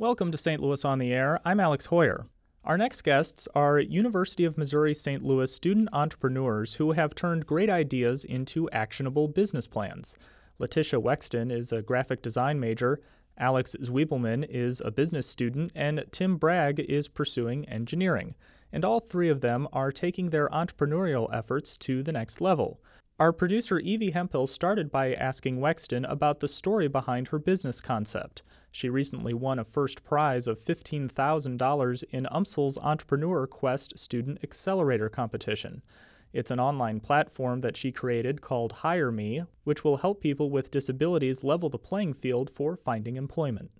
Welcome to St. Louis on the Air. I'm Alex Heuer. Our next guests are University of Missouri St. Louis student entrepreneurs who have turned great ideas into actionable business plans. Letitia Wexton is a graphic design major, Alex Zwiebelman is a business student, and Tim Bragg is pursuing engineering. And all three of them are taking their entrepreneurial efforts to the next level. Our producer Evie Hemphill started by asking Wexton about the story behind her business concept. She recently won a first prize of $15,000 in UMSL's Entrepreneur Quest Student Accelerator Competition. It's an online platform that she created called Hire Me, which will help people with disabilities level the playing field for finding employment.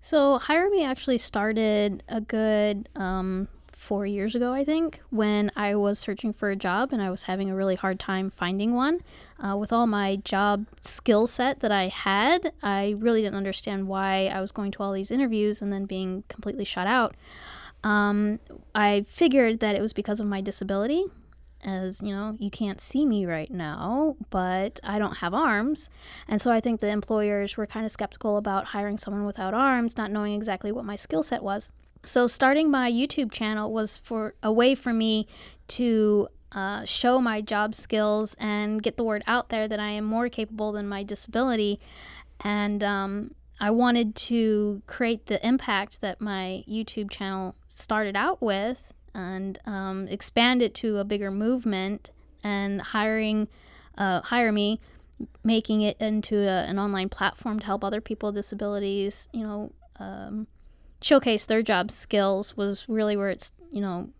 So, Hire Me actually started a good um, four years ago, I think, when I was searching for a job and I was having a really hard time finding one. Uh, with all my job skill set that I had, I really didn't understand why I was going to all these interviews and then being completely shut out. Um, I figured that it was because of my disability. As you know, you can't see me right now, but I don't have arms. And so I think the employers were kind of skeptical about hiring someone without arms, not knowing exactly what my skill set was. So starting my YouTube channel was for a way for me to uh, show my job skills and get the word out there that I am more capable than my disability. And um, I wanted to create the impact that my YouTube channel started out with and um, expand it to a bigger movement and hiring uh, hire me making it into a, an online platform to help other people with disabilities you know um, showcase their job skills was really where it's you know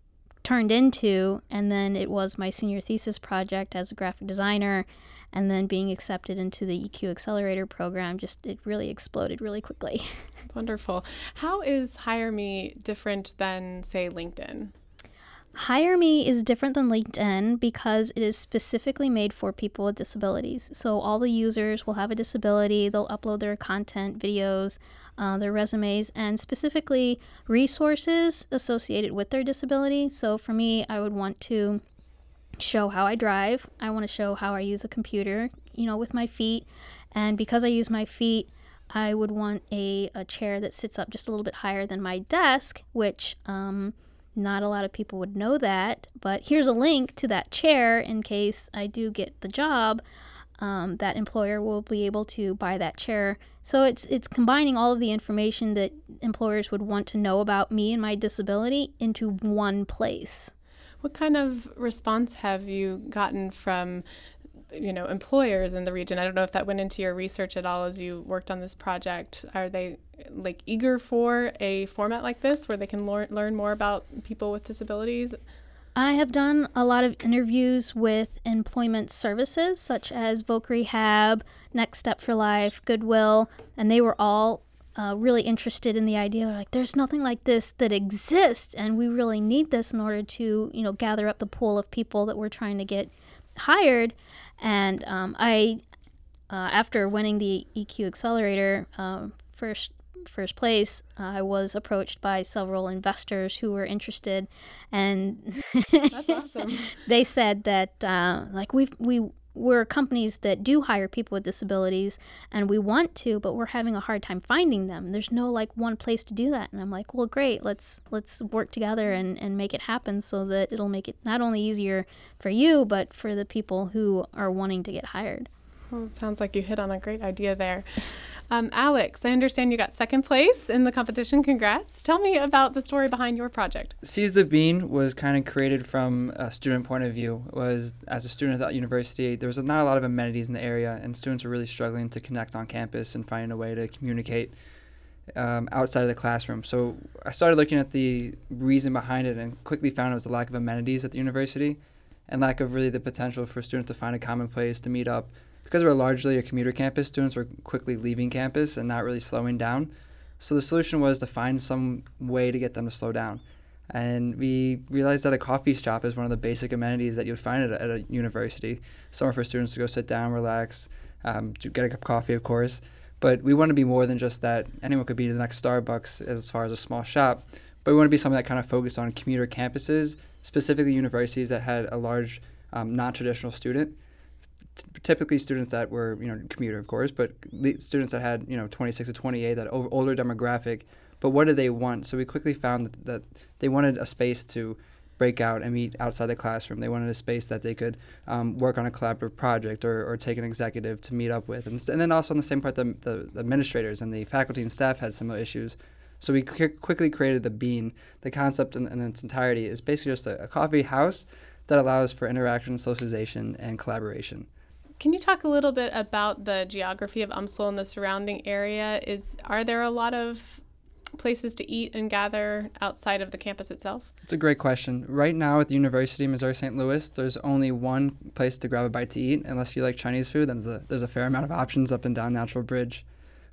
turned into. And then it was my senior thesis project as a graphic designer and then being accepted into the EQ accelerator program just it really exploded really quickly. Wonderful. How is hire me different than say linkedin Hire Me is different than LinkedIn because it is specifically made for people with disabilities. So all the users will have a disability, they'll upload their content, videos, uh, their resumes, and specifically resources associated with their disability. So for me, I would want to show how I drive, I want to show how I use a computer, you know, with my feet. And because I use my feet, I would want a, a chair that sits up just a little bit higher than my desk, which, um, not a lot of people would know that, but here's a link to that chair in case I do get the job. Um, that employer will be able to buy that chair. So it's it's combining all of the information that employers would want to know about me and my disability into one place. What kind of response have you gotten from you know employers in the region. I don't know if that went into your research at all as you worked on this project. Are they like eager for a format like this where they can learn learn more about people with disabilities? I have done a lot of interviews with employment services such as Voc Rehab, Next Step for Life, Goodwill, and they were all uh, really interested in the idea. They're like, there's nothing like this that exists, and we really need this in order to, you know, gather up the pool of people that we're trying to get hired. And um, I, uh, after winning the EQ Accelerator uh, first first place, uh, I was approached by several investors who were interested, and that's awesome. they said that uh, like we we we're companies that do hire people with disabilities and we want to but we're having a hard time finding them. There's no like one place to do that. And i'm like well great let's let's work together and, and make it happen so that it'll make it not only easier for you but for the people who are wanting to get hired well, it sounds like you hit on a great idea there um, Alex, I understand you got second place in the competition. Congrats. Tell me about the story behind your project. Seize the Bean was kind of created from a student point of view. It was as a student at that university, there was not a lot of amenities in the area, and students were really struggling to connect on campus and find a way to communicate um, outside of the classroom. So I started looking at the reason behind it and quickly found it was the lack of amenities at the university and lack of really the potential for students to find a common place to meet up because we're largely a commuter campus, students were quickly leaving campus and not really slowing down. So the solution was to find some way to get them to slow down. And we realized that a coffee shop is one of the basic amenities that you'd find at a, at a university. Somewhere for students to go sit down, relax, um, get a cup of coffee, of course. But we want to be more than just that. Anyone could be the next Starbucks as far as a small shop. But we want to be something that kind of focused on commuter campuses, specifically universities that had a large um, non-traditional student typically students that were you know commuter of course but students that had you know 26 to 28 that older demographic but what do they want? So we quickly found that, that they wanted a space to break out and meet outside the classroom. They wanted a space that they could um, work on a collaborative project or, or take an executive to meet up with. And, and then also on the same part, the, the, the administrators and the faculty and staff had similar issues. So we qu- quickly created the Bean. The concept in, in its entirety is basically just a, a coffee house that allows for interaction, socialization, and collaboration. Can you talk a little bit about the geography of UMSL and the surrounding area? Is are there a lot of places to eat and gather outside of the campus itself? It's a great question. Right now at the University of Missouri St. Louis, there's only one place to grab a bite to eat. Unless you like Chinese food, then there's a, there's a fair amount of options up and down Natural Bridge.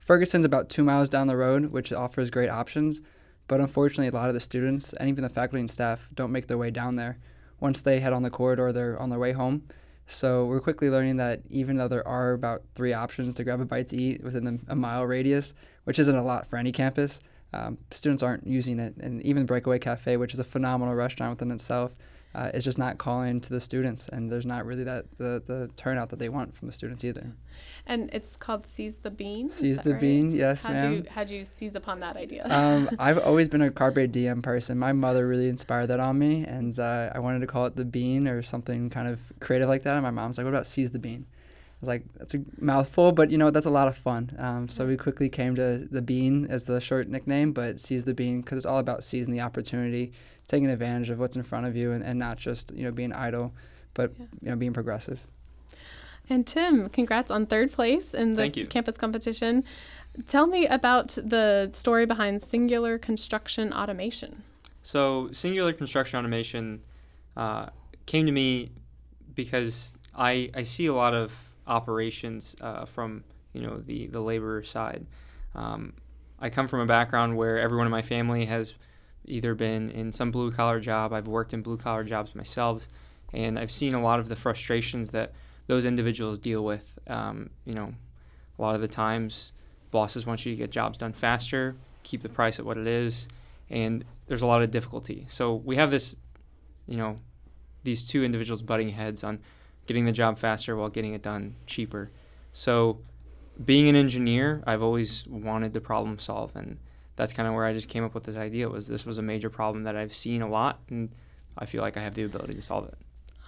Ferguson's about two miles down the road, which offers great options. But unfortunately, a lot of the students and even the faculty and staff don't make their way down there. Once they head on the corridor, they're on their way home. So we're quickly learning that even though there are about three options to grab a bite to eat within a mile radius, which isn't a lot for any campus, um, students aren't using it. And even Breakaway Cafe, which is a phenomenal restaurant within itself, uh, is just not calling to the students. And there's not really that the, the turnout that they want from the students either. And it's called Seize the Bean. Seize the right? Bean, yes, how'd ma'am. You, how'd you seize upon that idea? um, I've always been a Carpe Diem person. My mother really inspired that on me, and uh, I wanted to call it the Bean or something kind of creative like that. And my mom's like, "What about Seize the Bean?" Was like, that's a mouthful, but you know, that's a lot of fun. Um, so we quickly came to the Bean as the short nickname, but seize the Bean because it's all about seizing the opportunity, taking advantage of what's in front of you, and, and not just you know being idle, but yeah. you know being progressive. And Tim, congrats on third place in the campus competition. Tell me about the story behind Singular Construction Automation. So, Singular Construction Automation uh, came to me because I, I see a lot of operations uh, from you know the the labor side. Um, I come from a background where everyone in my family has either been in some blue collar job. I've worked in blue collar jobs myself, and I've seen a lot of the frustrations that those individuals deal with. Um, you know, a lot of the times bosses want you to get jobs done faster, keep the price at what it is, and there's a lot of difficulty. So we have this, you know, these two individuals butting heads on getting the job faster while getting it done cheaper. So, being an engineer, I've always wanted to problem solve, and that's kind of where I just came up with this idea. Was this was a major problem that I've seen a lot, and I feel like I have the ability to solve it.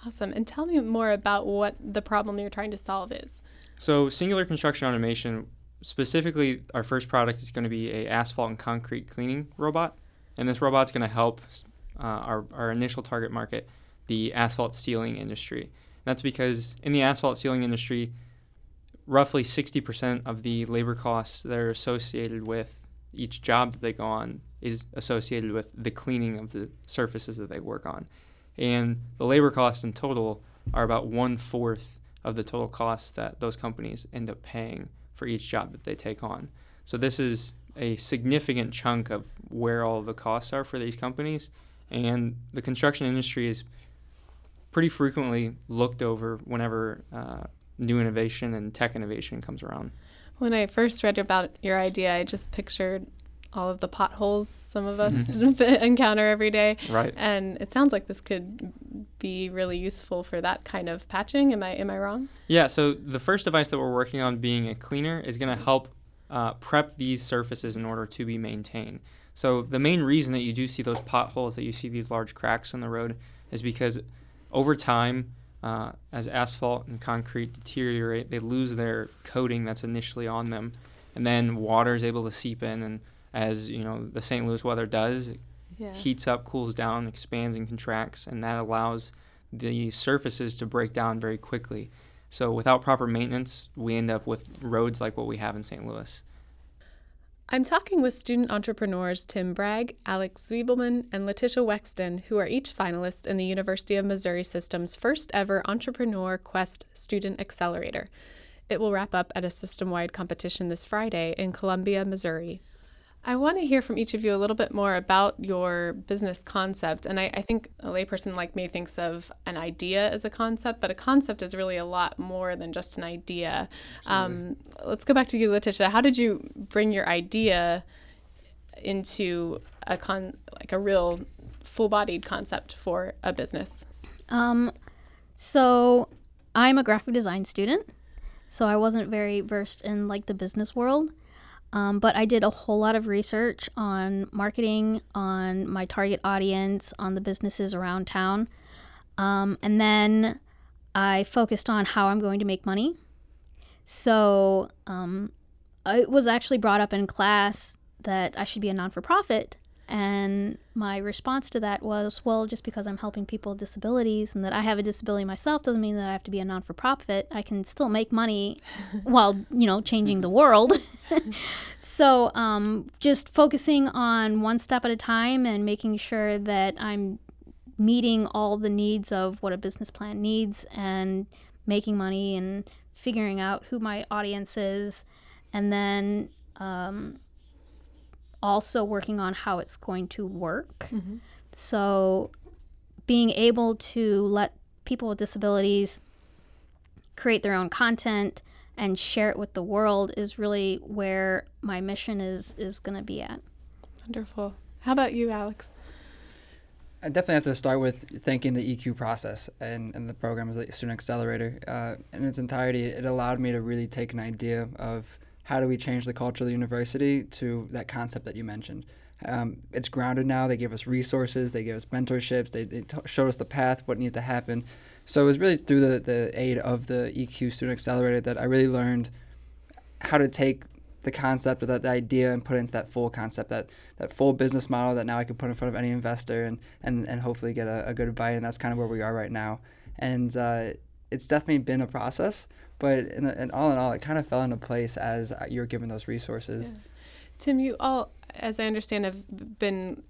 Awesome. And tell me more about what the problem you're trying to solve is. So, singular construction automation, specifically, our first product is going to be a asphalt and concrete cleaning robot, and this robot's going to help uh, our our initial target market, the asphalt sealing industry. That's because in the asphalt sealing industry, roughly 60% of the labor costs that are associated with each job that they go on is associated with the cleaning of the surfaces that they work on. And the labor costs in total are about one fourth of the total costs that those companies end up paying for each job that they take on. So this is a significant chunk of where all the costs are for these companies. And the construction industry is pretty frequently looked over whenever uh, new innovation and tech innovation comes around. When I first read about your idea, I just pictured all of the potholes some of us mm-hmm. encounter every day. Right. And it sounds like this could be really useful for that kind of patching. Am I am I wrong? Yeah. So the first device that we're working on, being a cleaner, is going to help uh, prep these surfaces in order to be maintained. So the main reason that you do see those potholes, that you see these large cracks in the road, is because over time, uh, as asphalt and concrete deteriorate, they lose their coating that's initially on them, and then water is able to seep in. And as you know, the St. Louis weather does, it yeah. heats up, cools down, expands and contracts, and that allows the surfaces to break down very quickly. So without proper maintenance, we end up with roads like what we have in St. Louis. I'm talking with student entrepreneurs Tim Bragg, Alex Zwiebelman, and Letitia Wexton, who are each finalists in the University of Missouri System's first ever Entrepreneur Quest Student Accelerator. It will wrap up at a system wide competition this Friday in Columbia, Missouri. I want to hear from each of you a little bit more about your business concept. And I, I, think a layperson like me thinks of an idea as a concept, but a concept is really a lot more than just an idea. Um, let's go back to you, Letitia. How did you bring your idea into a con like a real full-bodied concept for a business? Um, so I'm a graphic design student, so I wasn't very versed in like the business world. Um, but I did a whole lot of research on marketing, on my target audience, on the businesses around town. Um, and then I focused on how I'm going to make money. So um, it was actually brought up in class that I should be a non for profit. And my response to that was, well, just because I'm helping people with disabilities and that I have a disability myself doesn't mean that I have to be a non for profit. I can still make money while, you know, changing the world. so um, just focusing on one step at a time and making sure that I'm meeting all the needs of what a business plan needs and making money and figuring out who my audience is. And then, um, also working on how it's going to work. Mm-hmm. So, being able to let people with disabilities create their own content and share it with the world is really where my mission is is going to be at. Wonderful. How about you, Alex? I definitely have to start with thanking the EQ process and, and the program as a student accelerator. Uh, in its entirety, it allowed me to really take an idea of how do we change the culture of the university to that concept that you mentioned. Um, it's grounded now. They give us resources, they give us mentorships, they, they t- showed us the path, what needs to happen. So it was really through the, the aid of the EQ Student Accelerator that I really learned how to take the concept or that the idea and put it into that full concept, that, that full business model that now I can put in front of any investor and, and, and hopefully get a, a good bite. And that's kind of where we are right now. And uh, it's definitely been a process, but in, in, all in all, it kind of fell into place as you're given those resources. Yeah. Tim, you all, as I understand, have been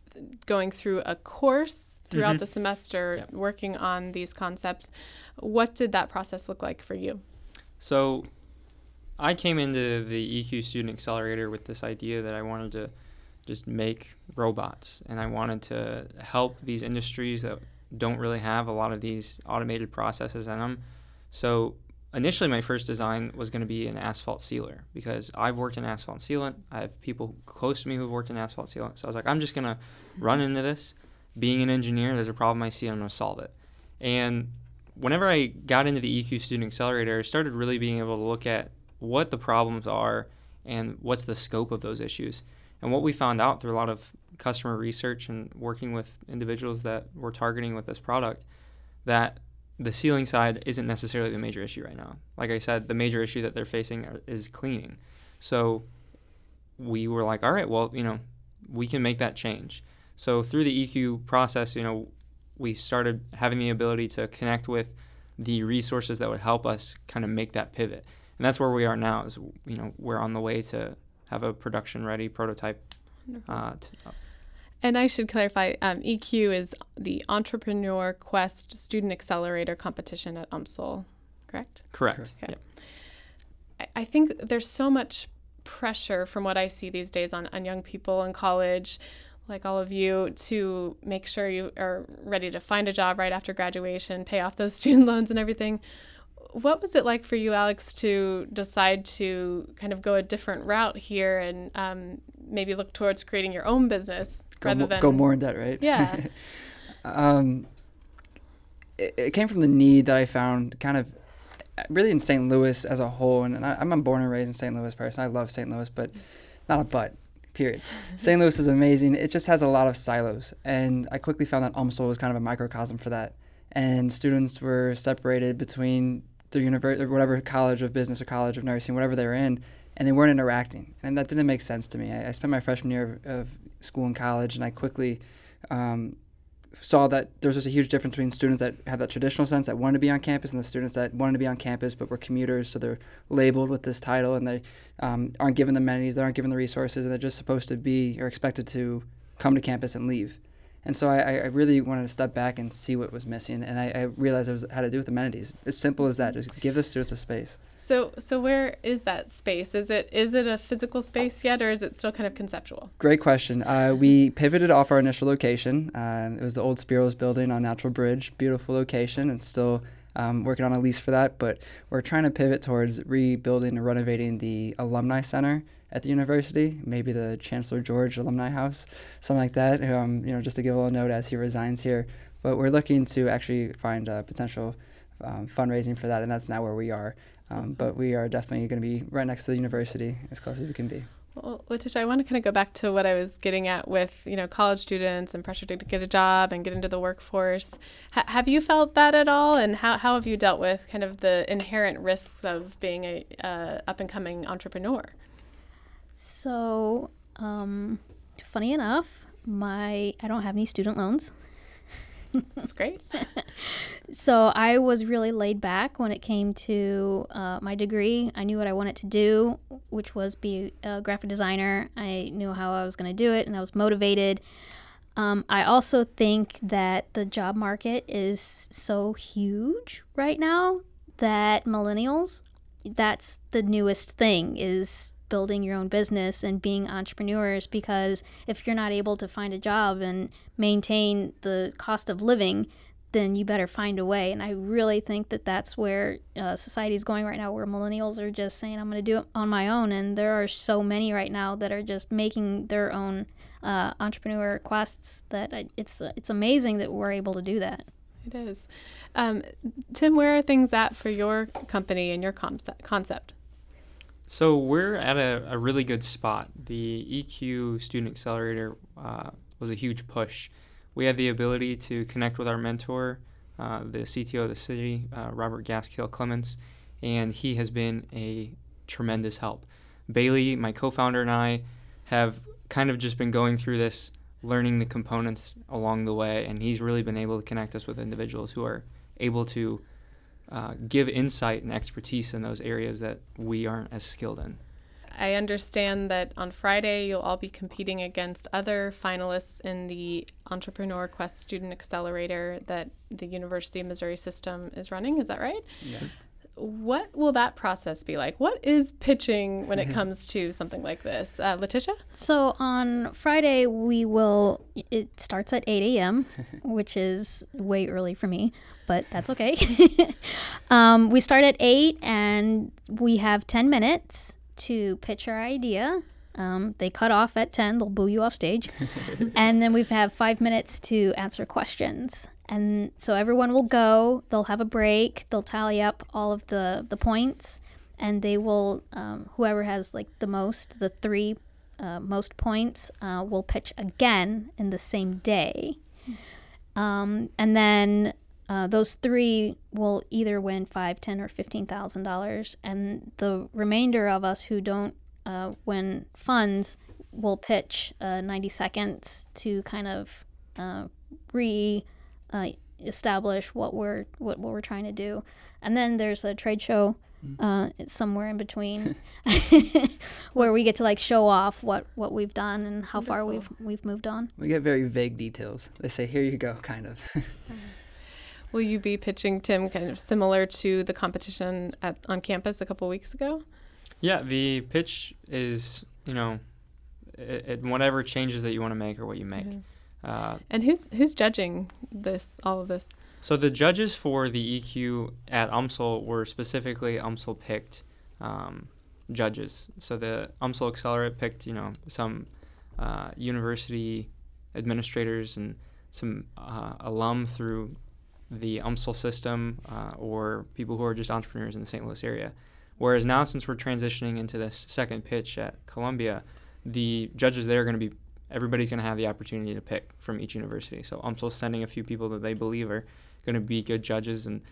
going through a course throughout mm-hmm. the semester yep. working on these concepts. What did that process look like for you? So, I came into the EQ Student Accelerator with this idea that I wanted to just make robots and I wanted to help these industries that don't really have a lot of these automated processes in them. So initially my first design was going to be an asphalt sealer because I've worked in asphalt sealant. I have people close to me who've worked in asphalt sealant. So I was like, I'm just going to run into this. Being an engineer, there's a problem I see, I'm going to solve it. And whenever I got into the EQ Student Accelerator, I started really being able to look at what the problems are and what's the scope of those issues. And what we found out through a lot of customer research and working with individuals that we're targeting with this product that the sealing side isn't necessarily the major issue right now. Like I said, the major issue that they're facing are, is cleaning. So we were like, all right, well, you know, we can make that change. So through the EQ process, you know, we started having the ability to connect with the resources that would help us kind of make that pivot. And that's where we are now. Is you know, we're on the way to have a production ready prototype uh, to, uh, and I should clarify um, EQ is the Entrepreneur Quest Student Accelerator competition at UMSL, correct? Correct. Okay. Yep. I, I think there's so much pressure from what I see these days on, on young people in college, like all of you, to make sure you are ready to find a job right after graduation, pay off those student loans and everything. What was it like for you, Alex, to decide to kind of go a different route here and um, maybe look towards creating your own business? go, rather mo- than go more in debt, right? Yeah. um, it, it, came from the need that I found kind of really in St. Louis as a whole, and I, am a born and raised in St. Louis person. I love St. Louis, but not a but. Period. St. Louis is amazing. It just has a lot of silos, and I quickly found that UMSL was kind of a microcosm for that. And students were separated between the university, whatever college of business or college of nursing, whatever they were in, and they weren't interacting, and that didn't make sense to me. I, I spent my freshman year of, of school and college, and I quickly um, saw that there's just a huge difference between students that have that traditional sense that wanted to be on campus and the students that wanted to be on campus but were commuters, so they're labeled with this title and they um, aren't given the amenities, they aren't given the resources, and they're just supposed to be or expected to come to campus and leave. And so I, I really wanted to step back and see what was missing, and I, I realized it was had to do with amenities. As simple as that, just give the students a space. So, so where is that space? Is it is it a physical space yet, or is it still kind of conceptual? Great question. Uh, we pivoted off our initial location. Um, it was the old Spiros building on Natural Bridge. Beautiful location, and still um, working on a lease for that. But we're trying to pivot towards rebuilding and renovating the alumni center at the university, maybe the Chancellor George Alumni House, something like that. Um, you know, just to give a little note as he resigns here. But we're looking to actually find a potential um, fundraising for that, and that's not where we are. Um, but we are definitely going to be right next to the university, as close as we can be. Well, Letitia, I want to kind of go back to what I was getting at with you know college students and pressure to get a job and get into the workforce. H- have you felt that at all, and how, how have you dealt with kind of the inherent risks of being a uh, up and coming entrepreneur? So, um, funny enough, my I don't have any student loans. That's great. so I was really laid back when it came to uh, my degree. I knew what I wanted to do, which was be a graphic designer. I knew how I was going to do it, and I was motivated. Um, I also think that the job market is so huge right now that millennials, that's the newest thing is building your own business and being entrepreneurs because if you're not able to find a job and maintain the cost of living, then you better find a way. And I really think that that's where uh, society is going right now, where millennials are just saying, I'm going to do it on my own. And there are so many right now that are just making their own uh, entrepreneur quests that I, it's, it's amazing that we're able to do that. It is. Um, Tim, where are things at for your company and your concept? So we're at a, a really good spot. The EQ Student Accelerator uh, was a huge push. We had the ability to connect with our mentor, uh, the CTO of the city, uh, Robert Gaskill Clemons, and he has been a tremendous help. Bailey, my co-founder, and I have kind of just been going through this, learning the components along the way, and he's really been able to connect us with individuals who are able to uh, give insight and expertise in those areas that we aren't as skilled in. I understand that on Friday you'll all be competing against other finalists in the Entrepreneur Quest Student Accelerator that the University of Missouri system is running. Is that right? Yeah what will that process be like? What is pitching when it comes to something like this? Uh, Letitia? So on Friday, we will, it starts at 8 a.m., which is way early for me, but that's okay. um, we start at 8 and we have 10 minutes to pitch our idea. Um, they cut off at 10, they'll boo you off stage. and then we have five minutes to answer questions and so everyone will go. They'll have a break. They'll tally up all of the the points and they will um, whoever has like the most the three uh, most points uh, will pitch again in the same day. Um, and then uh, those three will either win five, ten, or fifteen thousand dollars, and the remainder of us who don't uh, win funds will pitch uh, 90 seconds to kind of uh, re uh, establish what we're what, what we're trying to do and then there's a trade show mm. uh, somewhere in between where we get to like show off what what we've done and how Wonderful. far we've we've moved on we get very vague details they say here you go kind of will you be pitching tim kind of similar to the competition at on campus a couple weeks ago yeah the pitch is you know it, it, whatever changes that you want to make or what you make mm-hmm. Uh, and who's who's judging this all of this? So the judges for the EQ at UMSL were specifically UMSL picked um, judges. So the UMSL Accelerate picked you know some uh, university administrators and some uh, alum through the UMSL system uh, or people who are just entrepreneurs in the St. Louis area. Whereas now, since we're transitioning into this second pitch at Columbia, the judges there are going to be everybody's going to have the opportunity to pick from each university. So UMSL is sending a few people that they believe are going to be good judges, and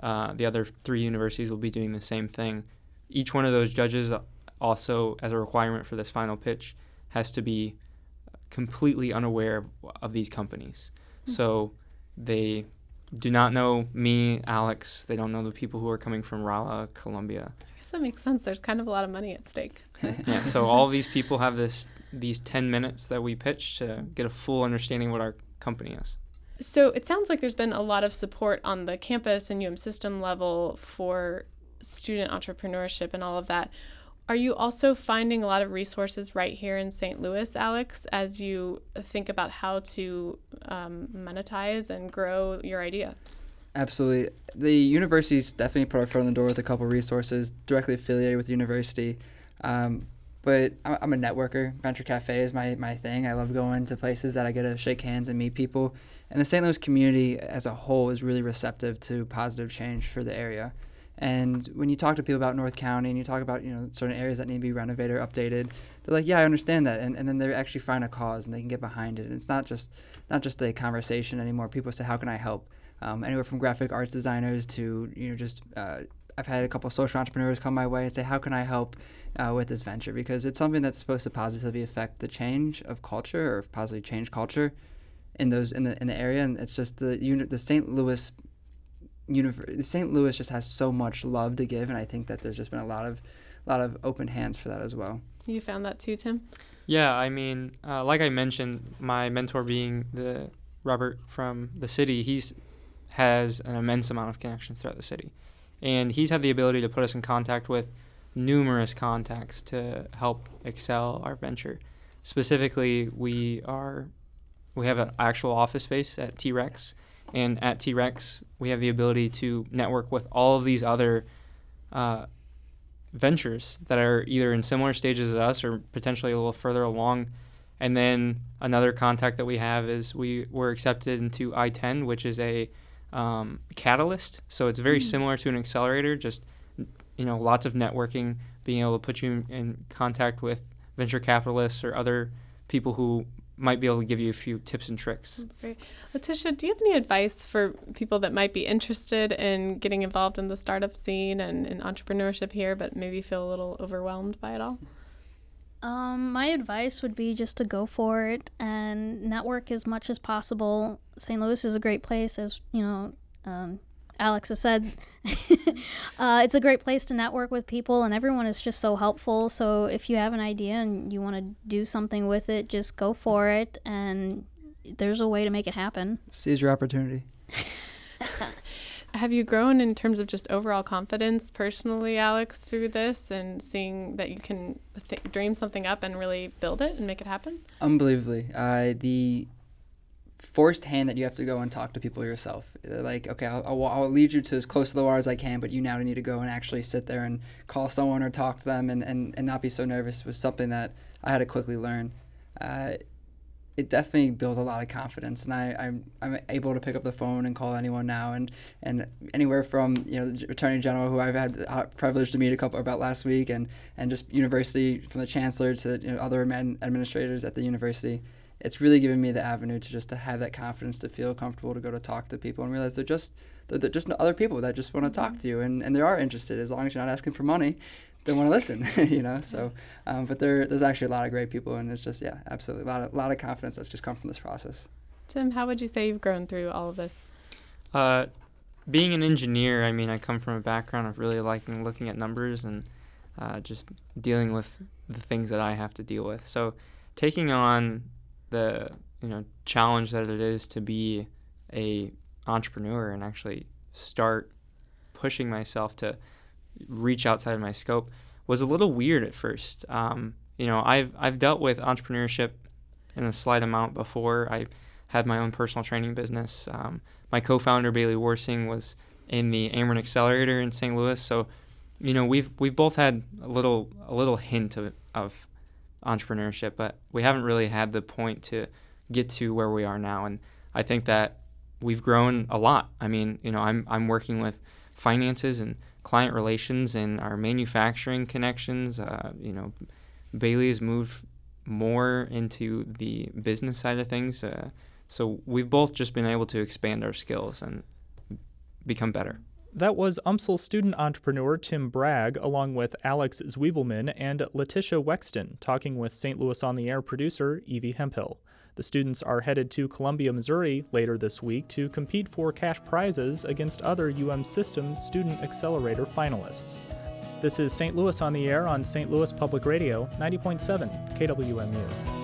uh, the other three universities will be doing the same thing. Each one of those judges, also as a requirement for this final pitch, has to be completely unaware of, of these companies. Mm-hmm. So they do not know me, Alex. They don't know the people who are coming from Rolla, Columbia. I guess that makes sense. There's kind of a lot of money at stake. yeah. So all these people have this these 10 minutes that we pitch to get a full understanding of what our company is. So it sounds like there's been a lot of support on the campus and UM system level for student entrepreneurship and all of that. Are you also finding a lot of resources right here in St. Louis, Alex, as you think about how to um, monetize and grow your idea? Absolutely. The university's definitely put our foot on the door with a couple resources directly affiliated with the university. Um, but I'm a networker. Venture Cafe is my, my thing. I love going to places that I get to shake hands and meet people. And the St. Louis community as a whole is really receptive to positive change for the area. And when you talk to people about North County and you talk about you know certain areas that need to be renovated or updated, they're like, yeah, I understand that, and, and then they actually find a cause and they can get behind it. And it's not just not just a conversation anymore. People say, how can I help? Um, anywhere from graphic arts designers to you know just uh, I've had a couple social entrepreneurs come my way and say, how can I help uh, with this venture? Because it's something that's supposed to positively affect the change of culture or positively change culture in those in the in the area. And it's just the unit the St. Louis universe. St. Louis just has so much love to give, and I think that there's just been a lot of a lot of open hands for that as well. You found that too, Tim. Yeah, I mean, uh, like I mentioned, my mentor being the Robert from the city, he's has an immense amount of connections throughout the city. And he's had the ability to put us in contact with numerous contacts to help excel our venture. Specifically, we are we have an actual office space at T-Rex, and at T-Rex we have the ability to network with all of these other uh, ventures that are either in similar stages as us or potentially a little further along. And then another contact that we have is we were accepted into ITEN, which is a um, catalyst. So it's very mm. similar to an accelerator, just you know, lots of networking, being able to put you in contact with venture capitalists or other people who might be able to give you a few tips and tricks. Letitia, do you have any advice for people that might be interested in getting involved in the startup scene and in entrepreneurship here, but maybe feel a little overwhelmed by it all? Um, my advice would be just to go for it and network as much as possible. St. Louis is a great place, as you know. Um, Alex has said, uh, it's a great place to network with people, and everyone is just so helpful. So if you have an idea and you want to do something with it, just go for it, and there's a way to make it happen. Seize your opportunity. Have you grown in terms of just overall confidence personally, Alex, through this and seeing that you can th- dream something up and really build it and make it happen? Unbelievably. Uh, the forced hand that you have to go and talk to people yourself. They're like, okay, I'll, I'll, I'll, lead you to as close to the water as I can, but you now need to go and actually sit there and call someone or talk to them and, and, and not be so nervous was something that I had to quickly learn. Uh, it definitely built a lot of confidence, and I, I'm I'm able to pick up the phone and call anyone now, and and anywhere from you know the Attorney General, who I've had the privilege to meet a couple about last week, and and just university from the Chancellor to you know, other administrators at the university. It's really given me the avenue to just to have that confidence to feel comfortable to go to talk to people and realize they're just they're, they're just other people that just want to talk mm-hmm. to you and, and they are interested as long as you're not asking for money they want to listen, you know. So, um, but there, there's actually a lot of great people, and it's just yeah, absolutely a lot of, a lot of confidence that's just come from this process. Tim, how would you say you've grown through all of this? Uh, being an engineer, I mean, I come from a background of really liking looking at numbers and uh, just dealing with the things that I have to deal with. So, taking on the you know challenge that it is to be a entrepreneur and actually start pushing myself to reach outside of my scope was a little weird at first. Um, you know, I've I've dealt with entrepreneurship in a slight amount before. I had my own personal training business. Um, my co-founder Bailey Warsing was in the Ameren Accelerator in St. Louis, so you know we've we've both had a little a little hint of of entrepreneurship, but we haven't really had the point to get to where we are now. And I think that we've grown a lot. I mean, you know, I'm I'm working with finances and client relations and our manufacturing connections. Uh, you know, Bailey has moved more into the business side of things. Uh, so we've both just been able to expand our skills and become better. That was UMSL student entrepreneur Tim Bragg, along with Alex Zwiebelman and Letitia Wexton, talking with St. Louis on the Air producer Evie Hemphill. The students are headed to Columbia, Missouri later this week to compete for cash prizes against other UM System Student Accelerator finalists. This is St. Louis on the Air on St. Louis Public Radio, 90.7 KWMU.